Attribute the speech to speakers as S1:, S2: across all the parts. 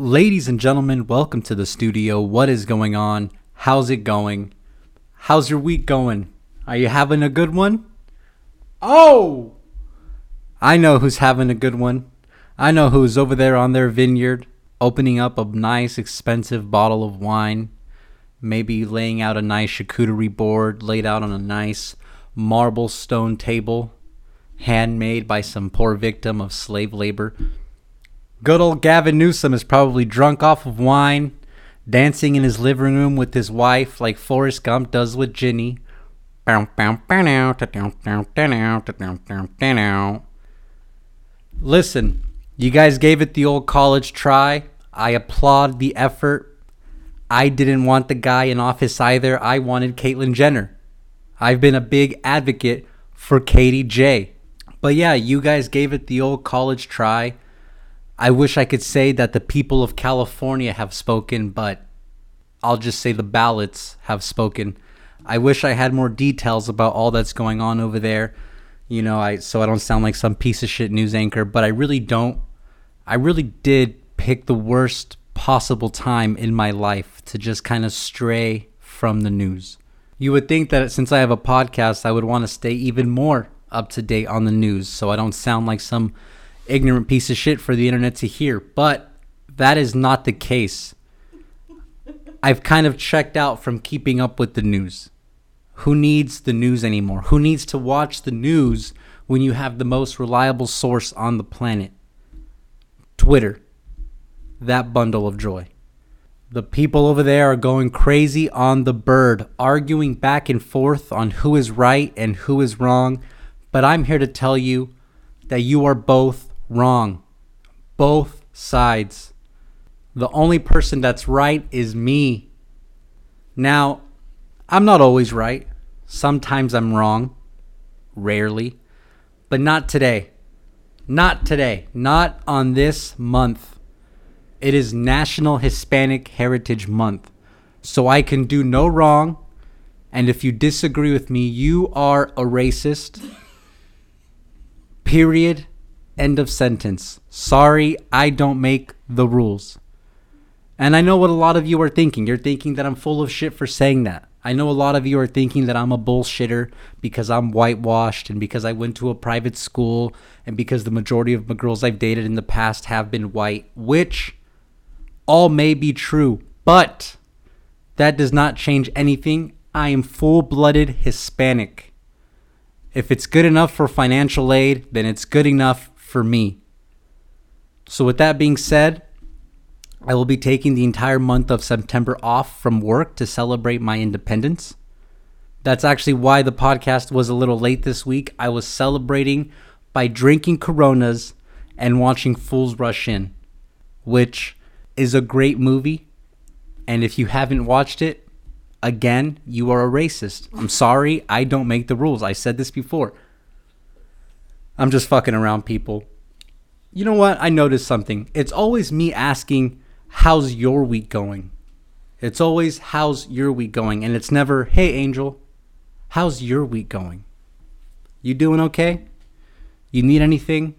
S1: Ladies and gentlemen, welcome to the studio. What is going on? How's it going? How's your week going? Are you having a good one? Oh! I know who's having a good one. I know who's over there on their vineyard, opening up a nice, expensive bottle of wine, maybe laying out a nice charcuterie board laid out on a nice marble stone table, handmade by some poor victim of slave labor. Good old Gavin Newsom is probably drunk off of wine, dancing in his living room with his wife like Forrest Gump does with Jenny. Listen, you guys gave it the old college try. I applaud the effort. I didn't want the guy in office either. I wanted Caitlyn Jenner. I've been a big advocate for Katie J. But yeah, you guys gave it the old college try. I wish I could say that the people of California have spoken, but I'll just say the ballots have spoken. I wish I had more details about all that's going on over there. You know, I so I don't sound like some piece of shit news anchor, but I really don't. I really did pick the worst possible time in my life to just kind of stray from the news. You would think that since I have a podcast, I would want to stay even more up to date on the news so I don't sound like some ignorant piece of shit for the internet to hear. But that is not the case. I've kind of checked out from keeping up with the news. Who needs the news anymore? Who needs to watch the news when you have the most reliable source on the planet? Twitter. That bundle of joy. The people over there are going crazy on the bird, arguing back and forth on who is right and who is wrong. But I'm here to tell you that you are both wrong. Both sides. The only person that's right is me. Now, I'm not always right. Sometimes I'm wrong. Rarely. But not today. Not today. Not on this month. It is National Hispanic Heritage Month. So I can do no wrong. And if you disagree with me, you are a racist. Period. End of sentence. Sorry, I don't make the rules. And I know what a lot of you are thinking. You're thinking that I'm full of shit for saying that. I know a lot of you are thinking that I'm a bullshitter because I'm whitewashed and because I went to a private school and because the majority of the girls I've dated in the past have been white, which all may be true, but that does not change anything. I am full blooded Hispanic. If it's good enough for financial aid, then it's good enough for me. So, with that being said, I will be taking the entire month of September off from work to celebrate my independence. That's actually why the podcast was a little late this week. I was celebrating by drinking Coronas and watching Fools Rush In, which is a great movie. And if you haven't watched it, again, you are a racist. I'm sorry, I don't make the rules. I said this before. I'm just fucking around people. You know what? I noticed something. It's always me asking how's your week going? It's always, how's your week going? And it's never, hey, Angel, how's your week going? You doing okay? You need anything?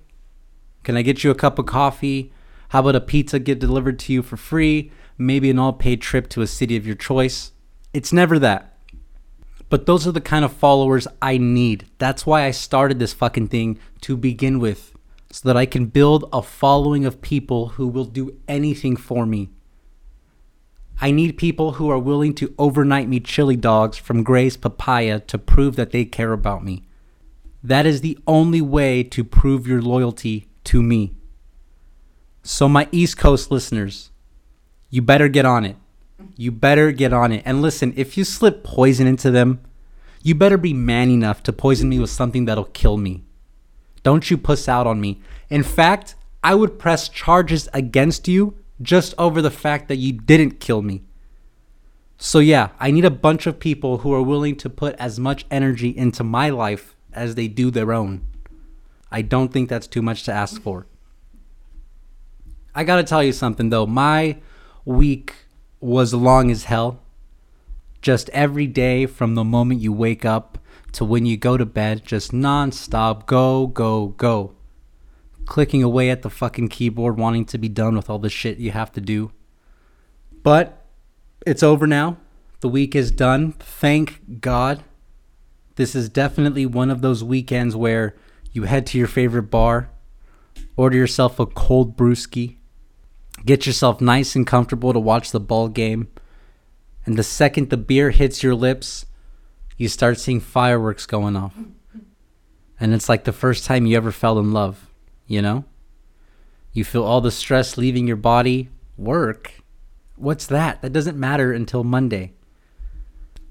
S1: Can I get you a cup of coffee? How about a pizza get delivered to you for free? Maybe an all paid trip to a city of your choice? It's never that. But those are the kind of followers I need. That's why I started this fucking thing to begin with so that I can build a following of people who will do anything for me. I need people who are willing to overnight me chili dogs from Gray's Papaya to prove that they care about me. That is the only way to prove your loyalty to me. So, my East Coast listeners, you better get on it. You better get on it. And listen, if you slip poison into them, you better be man enough to poison me with something that'll kill me. Don't you puss out on me. In fact, I would press charges against you just over the fact that you didn't kill me. So, yeah, I need a bunch of people who are willing to put as much energy into my life as they do their own. I don't think that's too much to ask for. I gotta tell you something though. My week was long as hell. Just every day from the moment you wake up to when you go to bed, just nonstop go, go, go. clicking away at the fucking keyboard, wanting to be done with all the shit you have to do. But it's over now. The week is done. Thank God. This is definitely one of those weekends where you head to your favorite bar, order yourself a cold brewski, get yourself nice and comfortable to watch the ball game, and the second the beer hits your lips, you start seeing fireworks going off. And it's like the first time you ever fell in love, you know? You feel all the stress leaving your body. Work? What's that? That doesn't matter until Monday.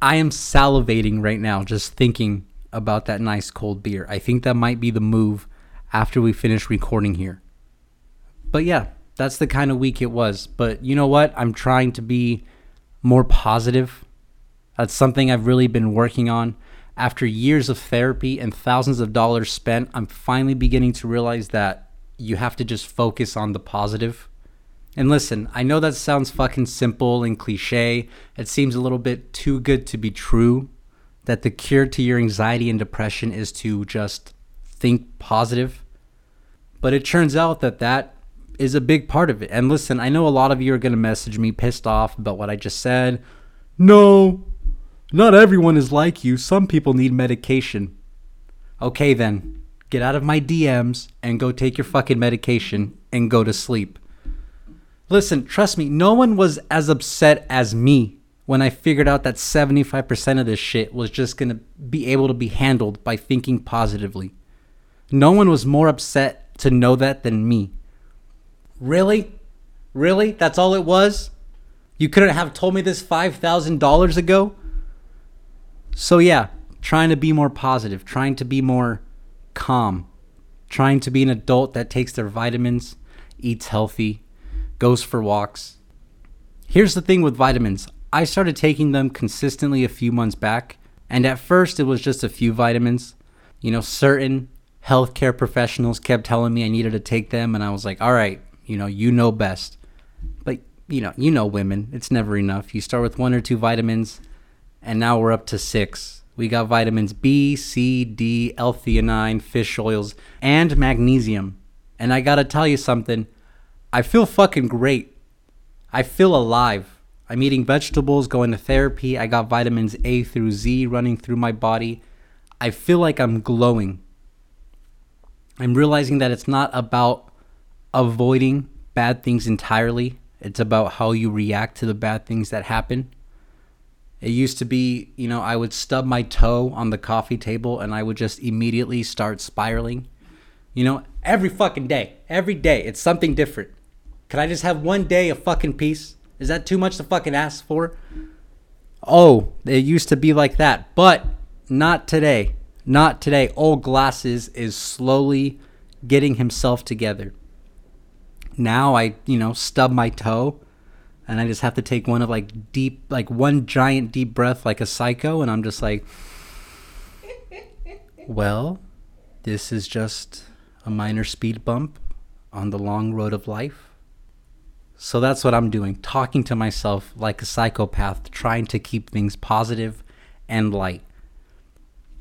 S1: I am salivating right now just thinking about that nice cold beer. I think that might be the move after we finish recording here. But yeah, that's the kind of week it was. But you know what? I'm trying to be more positive. That's something I've really been working on. After years of therapy and thousands of dollars spent, I'm finally beginning to realize that you have to just focus on the positive. And listen, I know that sounds fucking simple and cliche. It seems a little bit too good to be true that the cure to your anxiety and depression is to just think positive. But it turns out that that is a big part of it. And listen, I know a lot of you are going to message me pissed off about what I just said. No, not everyone is like you. Some people need medication. Okay, then, get out of my DMs and go take your fucking medication and go to sleep. Listen, trust me, no one was as upset as me when I figured out that 75% of this shit was just gonna be able to be handled by thinking positively. No one was more upset to know that than me. Really? Really? That's all it was? You couldn't have told me this $5,000 ago? So, yeah, trying to be more positive, trying to be more calm, trying to be an adult that takes their vitamins, eats healthy, goes for walks. Here's the thing with vitamins I started taking them consistently a few months back, and at first it was just a few vitamins. You know, certain healthcare professionals kept telling me I needed to take them, and I was like, all right, you know, you know best. But, you know, you know women, it's never enough. You start with one or two vitamins, and now we're up to six. We got vitamins B, C, D, L-theanine, fish oils, and magnesium. And I gotta tell you something, I feel fucking great. I feel alive. I'm eating vegetables, going to therapy. I got vitamins A through Z running through my body. I feel like I'm glowing. I'm realizing that it's not about avoiding bad things entirely, it's about how you react to the bad things that happen. It used to be, you know, I would stub my toe on the coffee table and I would just immediately start spiraling. You know, every fucking day, every day, it's something different. Can I just have one day of fucking peace? Is that too much to fucking ask for? Oh, it used to be like that, but not today. Not today. Old Glasses is slowly getting himself together. Now I, you know, stub my toe and I just have to take one of like deep, like one giant deep breath like a psycho, and I'm just like, well, this is just a minor speed bump on the long road of life. So that's what I'm doing, talking to myself like a psychopath, trying to keep things positive and light.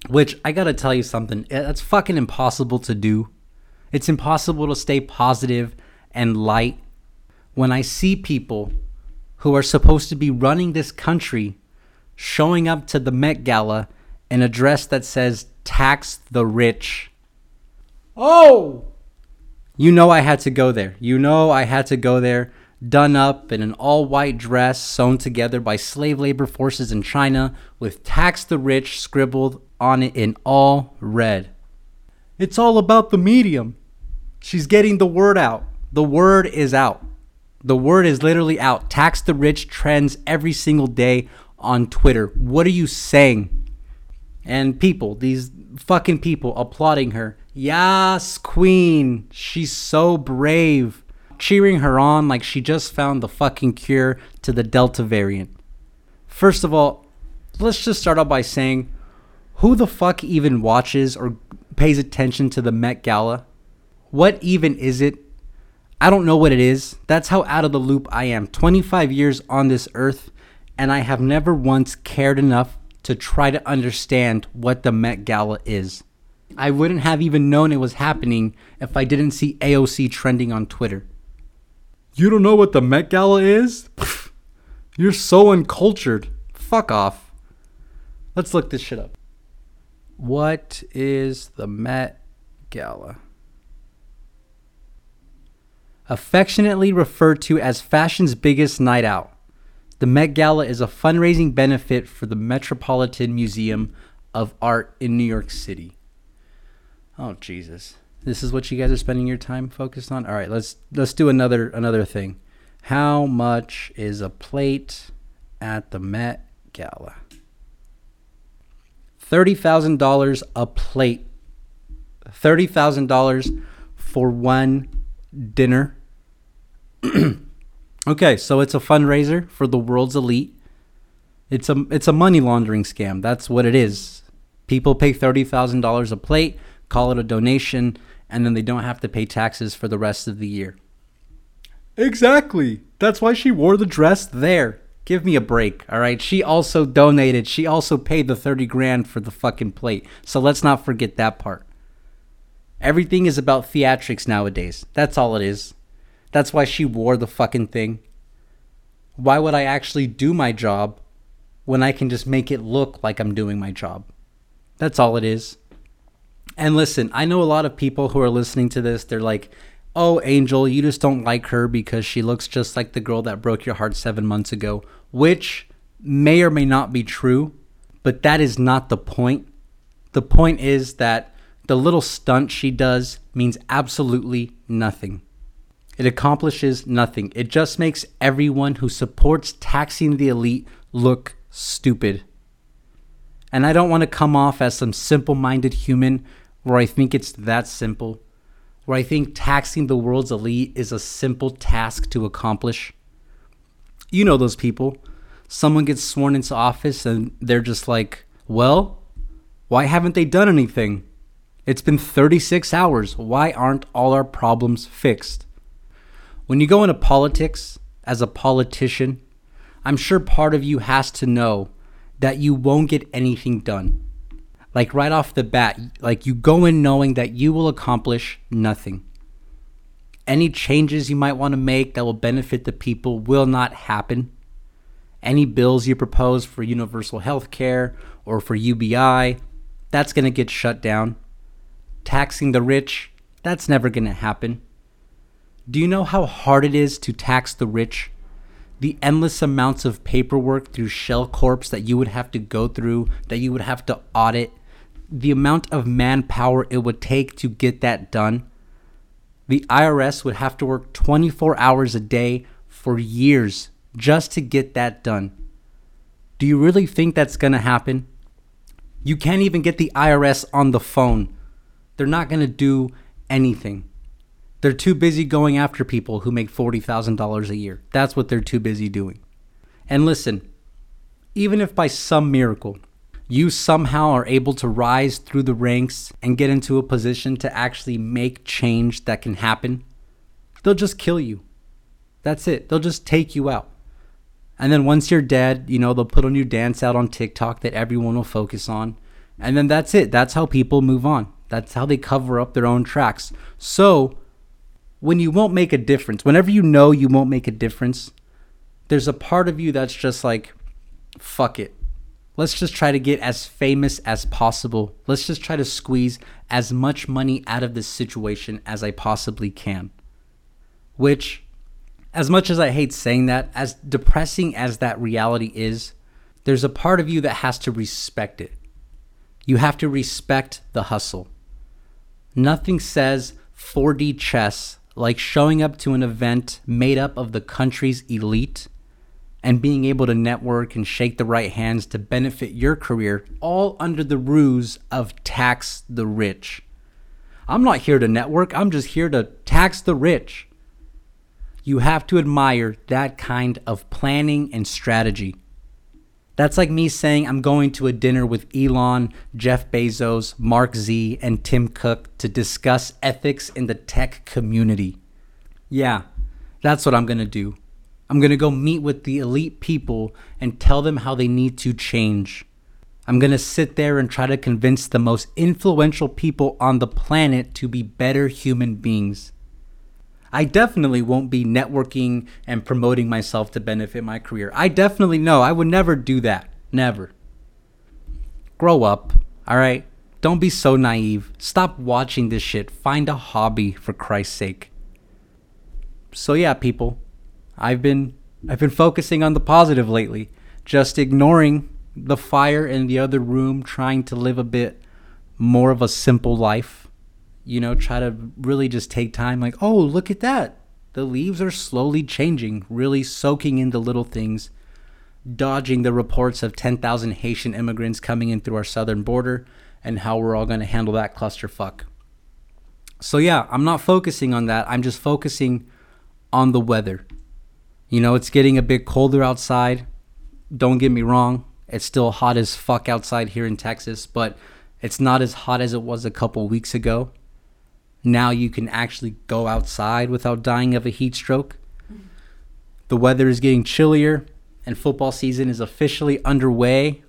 S1: Which I gotta tell you something, eh, that's fucking impossible to do. It's impossible to stay positive and light when I see people who are supposed to be running this country showing up to the Met Gala in a dress that says tax the rich. Oh! You know I had to go there. You know I had to go there done up in an all white dress sewn together by slave labor forces in China with tax the rich scribbled on it in all red. It's all about the medium. She's getting the word out. The word is out. The word is literally out. Tax the rich trends every single day on Twitter. What are you saying? And people, these fucking people applauding her. Yes, queen. She's so brave cheering her on like she just found the fucking cure to the Delta variant. First of all, let's just start out by saying who the fuck even watches or pays attention to the Met Gala? What even is it? I don't know what it is. That's how out of the loop I am. 25 years on this earth, and I have never once cared enough to try to understand what the Met Gala is. I wouldn't have even known it was happening if I didn't see AOC trending on Twitter. You don't know what the Met Gala is? You're so uncultured. Fuck off. Let's look this shit up. What is the Met Gala? Affectionately referred to as fashion's biggest night out, the Met Gala is a fundraising benefit for the Metropolitan Museum of Art in New York City. Oh Jesus. This is what you guys are spending your time focused on? All right, let's let's do another another thing. How much is a plate at the Met Gala? $30,000 a plate. $30,000 for one dinner. okay, so it's a fundraiser for the world's elite. It's a it's a money laundering scam. That's what it is. People pay $30,000 a plate, call it a donation, and then they don't have to pay taxes for the rest of the year. Exactly. That's why she wore the dress there. Give me a break, all right? She also donated. She also paid the 30 grand for the fucking plate. So let's not forget that part. Everything is about theatrics nowadays. That's all it is. That's why she wore the fucking thing. Why would I actually do my job when I can just make it look like I'm doing my job? That's all it is. And listen, I know a lot of people who are listening to this, they're like, oh, Angel, you just don't like her because she looks just like the girl that broke your heart seven months ago, which may or may not be true, but that is not the point. The point is that the little stunt she does means absolutely nothing. It accomplishes nothing. It just makes everyone who supports taxing the elite look stupid. And I don't want to come off as some simple minded human where I think it's that simple where I think taxing the world's elite is a simple task to accomplish. You know those people. Someone gets sworn into office and they're just like, well, why haven't they done anything? It's been 36 hours. Why aren't all our problems fixed? When you go into politics as a politician, I'm sure part of you has to know that you won't get anything done like right off the bat, like you go in knowing that you will accomplish nothing. Any changes you might want to make that will benefit the people will not happen. Any bills you propose for universal health care or for UBI, that's going to get shut down. Taxing the rich, that's never going to happen. Do you know how hard it is to tax the rich? The endless amounts of paperwork through shell corps that you would have to go through, that you would have to audit, the amount of manpower it would take to get that done, the IRS would have to work 24 hours a day for years just to get that done. Do you really think that's going to happen? You can't even get the IRS on the phone. They're not going to do anything. They're too busy going after people who make $40,000 a year. That's what they're too busy doing. And listen, even if by some miracle you somehow are able to rise through the ranks and get into a position to actually make change that can happen, they'll just kill you. That's it. They'll just take you out. And then once you're dead, you know, they'll put a new dance out on TikTok that everyone will focus on. And then that's it. That's how people move on. That's how they cover up their own tracks. So, when you won't make a difference, whenever you know you won't make a difference, there's a part of you that's just like, fuck it. Let's just try to get as famous as possible. Let's just try to squeeze as much money out of this situation as I possibly can. Which, as much as I hate saying that, as depressing as that reality is, there's a part of you that has to respect it. You have to respect the hustle. Nothing says 4D chess like showing up to an event made up of the country's elite and being able to network and shake the right hands to benefit your career, all under the ruse of tax the rich. I'm not here to network, I'm just here to tax the rich. You have to admire that kind of planning and strategy. That's like me saying I'm going to a dinner with Elon, Jeff Bezos, Mark Z, and Tim Cook to discuss ethics in the tech community. Yeah, that's what I'm going to do. I'm going to go meet with the elite people and tell them how they need to change. I'm going to sit there and try to convince the most influential people on the planet to be better human beings. I definitely won't be networking and promoting myself to benefit my career. I definitely know I would never do that. Never. Grow up, all right? Don't be so naive. Stop watching this shit. Find a hobby for Christ's sake. So yeah, people, I've been I've been focusing on the positive lately, just ignoring the fire in the other room, trying to live a bit more of a simple life you know, try to really just take time like, oh, look at that. The leaves are slowly changing, really soaking in the little things, dodging the reports of 10,000 Haitian immigrants coming in through our southern border and how we're all going to handle that clusterfuck. So, yeah, I'm not focusing on that. I'm just focusing on the weather. You know, it's getting a bit colder outside. Don't get me wrong, it's still hot as fuck outside here in Texas, but it's not as hot as it was a couple weeks ago now you can actually go outside without dying of a heat stroke. The weather is getting chillier, and football season is officially underway.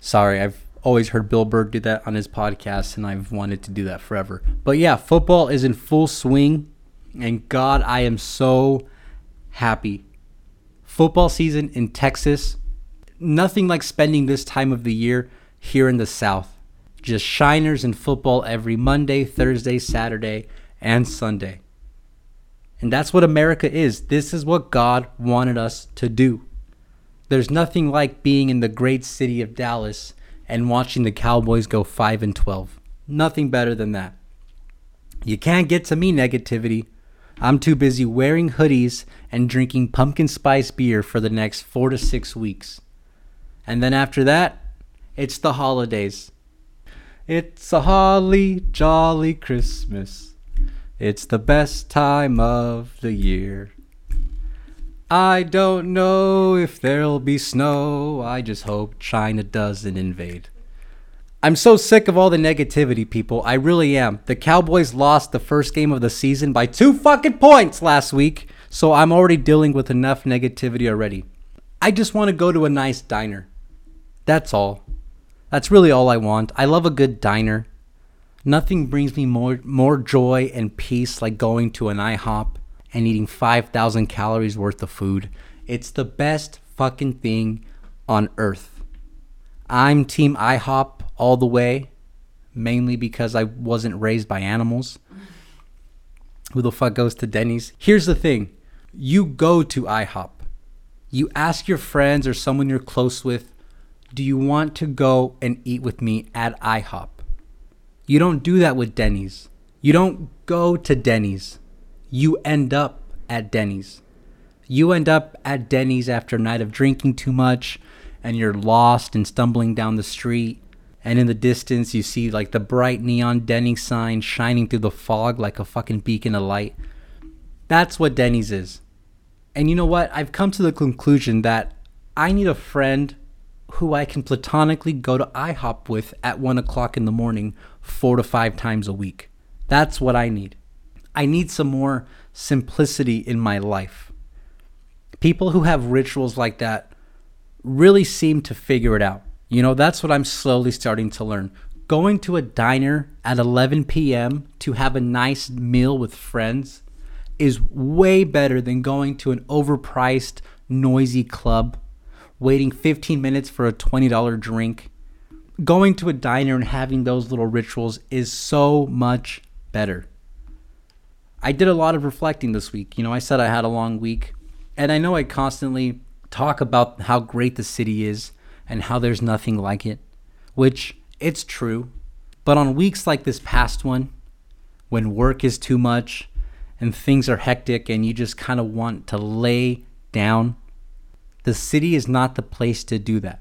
S1: Sorry, I've always heard Bill Burr do that on his podcast, and I've wanted to do that forever. But yeah, football is in full swing, and God, I am so happy. Football season in Texas, nothing like spending this time of the year here in the South. Just shiners in football every Monday, Thursday, Saturday, and Sunday. And that's what America is. This is what God wanted us to do. There's nothing like being in the great city of Dallas and watching the Cowboys go 5 and 12. Nothing better than that. You can't get to me, negativity. I'm too busy wearing hoodies and drinking pumpkin spice beer for the next four to six weeks. And then after that, it's the holidays. It's a holly jolly Christmas. It's the best time of the year. I don't know if there'll be snow. I just hope China doesn't invade. I'm so sick of all the negativity, people. I really am. The Cowboys lost the first game of the season by two fucking points last week, so I'm already dealing with enough negativity already. I just want to go to a nice diner. That's all. That's really all I want. I love a good diner. Nothing brings me more more joy and peace like going to an IHOP and eating 5,000 calories worth of food. It's the best fucking thing on earth. I'm team IHOP all the way, mainly because I wasn't raised by animals. Who the fuck goes to Denny's? Here's the thing. You go to IHOP. You ask your friends or someone you're close with do you want to go and eat with me at IHOP? You don't do that with Denny's. You don't go to Denny's. You end up at Denny's. You end up at Denny's after a night of drinking too much and you're lost and stumbling down the street. And in the distance, you see like the bright neon Denny's sign shining through the fog like a fucking beacon of light. That's what Denny's is. And you know what? I've come to the conclusion that I need a friend who I can platonically go to IHOP with at one o'clock in the morning four to five times a week. That's what I need. I need some more simplicity in my life. People who have rituals like that really seem to figure it out. You know, that's what I'm slowly starting to learn. Going to a diner at 11 p.m. to have a nice meal with friends is way better than going to an overpriced, noisy club waiting 15 minutes for a $20 drink. Going to a diner and having those little rituals is so much better. I did a lot of reflecting this week. You know, I said I had a long week, and I know I constantly talk about how great the city is and how there's nothing like it, which it's true. But on weeks like this past one, when work is too much and things are hectic and you just kind of want to lay down the city is not the place to do that.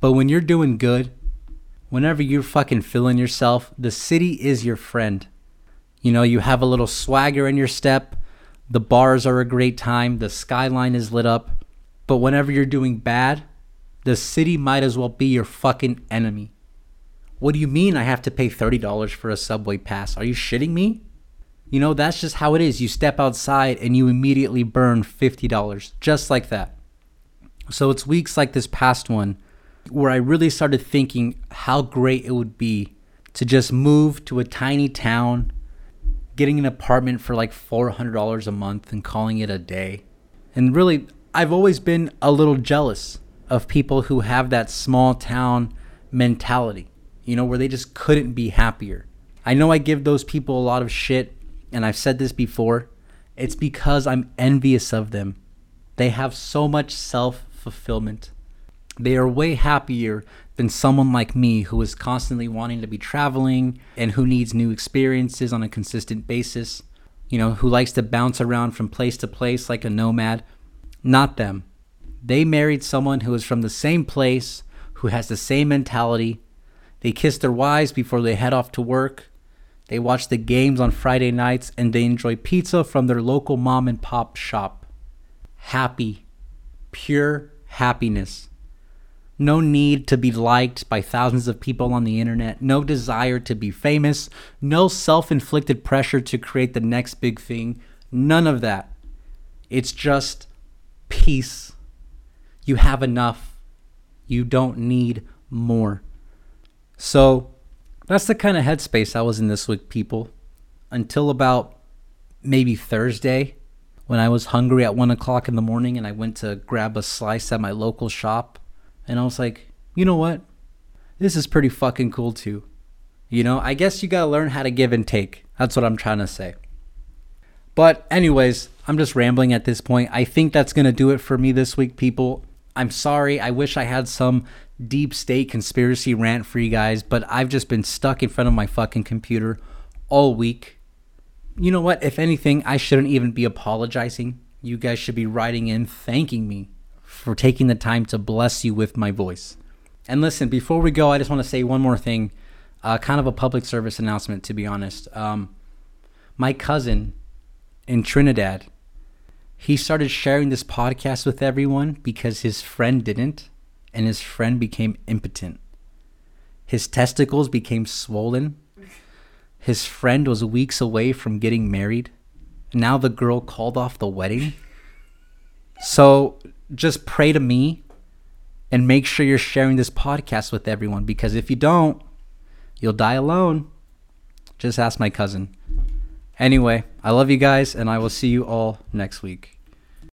S1: But when you're doing good, whenever you're fucking feeling yourself, the city is your friend. You know, you have a little swagger in your step, the bars are a great time, the skyline is lit up. But whenever you're doing bad, the city might as well be your fucking enemy. What do you mean I have to pay $30 for a subway pass? Are you shitting me? You know, that's just how it is. You step outside and you immediately burn $50, just like that. So it's weeks like this past one where I really started thinking how great it would be to just move to a tiny town, getting an apartment for like $400 a month and calling it a day. And really, I've always been a little jealous of people who have that small town mentality, you know, where they just couldn't be happier. I know I give those people a lot of shit, and I've said this before. It's because I'm envious of them. They have so much self fulfillment. They are way happier than someone like me who is constantly wanting to be traveling and who needs new experiences on a consistent basis, you know, who likes to bounce around from place to place like a nomad. Not them. They married someone who is from the same place, who has the same mentality. They kiss their wives before they head off to work. They watch the games on Friday nights and they enjoy pizza from their local mom and pop shop. Happy. Pure happiness. No need to be liked by thousands of people on the internet. No desire to be famous. No self inflicted pressure to create the next big thing. None of that. It's just peace. You have enough. You don't need more. So that's the kind of headspace I was in this week, people. Until about maybe Thursday when I was hungry at one o'clock in the morning and I went to grab a slice at my local shop. And I was like, you know what? This is pretty fucking cool too. You know, I guess you gotta learn how to give and take. That's what I'm trying to say. But, anyways, I'm just rambling at this point. I think that's gonna do it for me this week, people. I'm sorry. I wish I had some deep state conspiracy rant for you guys, but I've just been stuck in front of my fucking computer all week. You know what? If anything, I shouldn't even be apologizing. You guys should be writing in thanking me for taking the time to bless you with my voice. And listen, before we go, I just want to say one more thing, uh, kind of a public service announcement, to be honest. Um, my cousin in Trinidad, he started sharing this podcast with everyone because his friend didn't and his friend became impotent. His testicles became swollen. His friend was weeks away from getting married. Now the girl called off the wedding. So just pray to me and make sure you're sharing this podcast with everyone because if you don't, you'll die alone. Just ask my cousin. Anyway, I love you guys and I will see you all next week.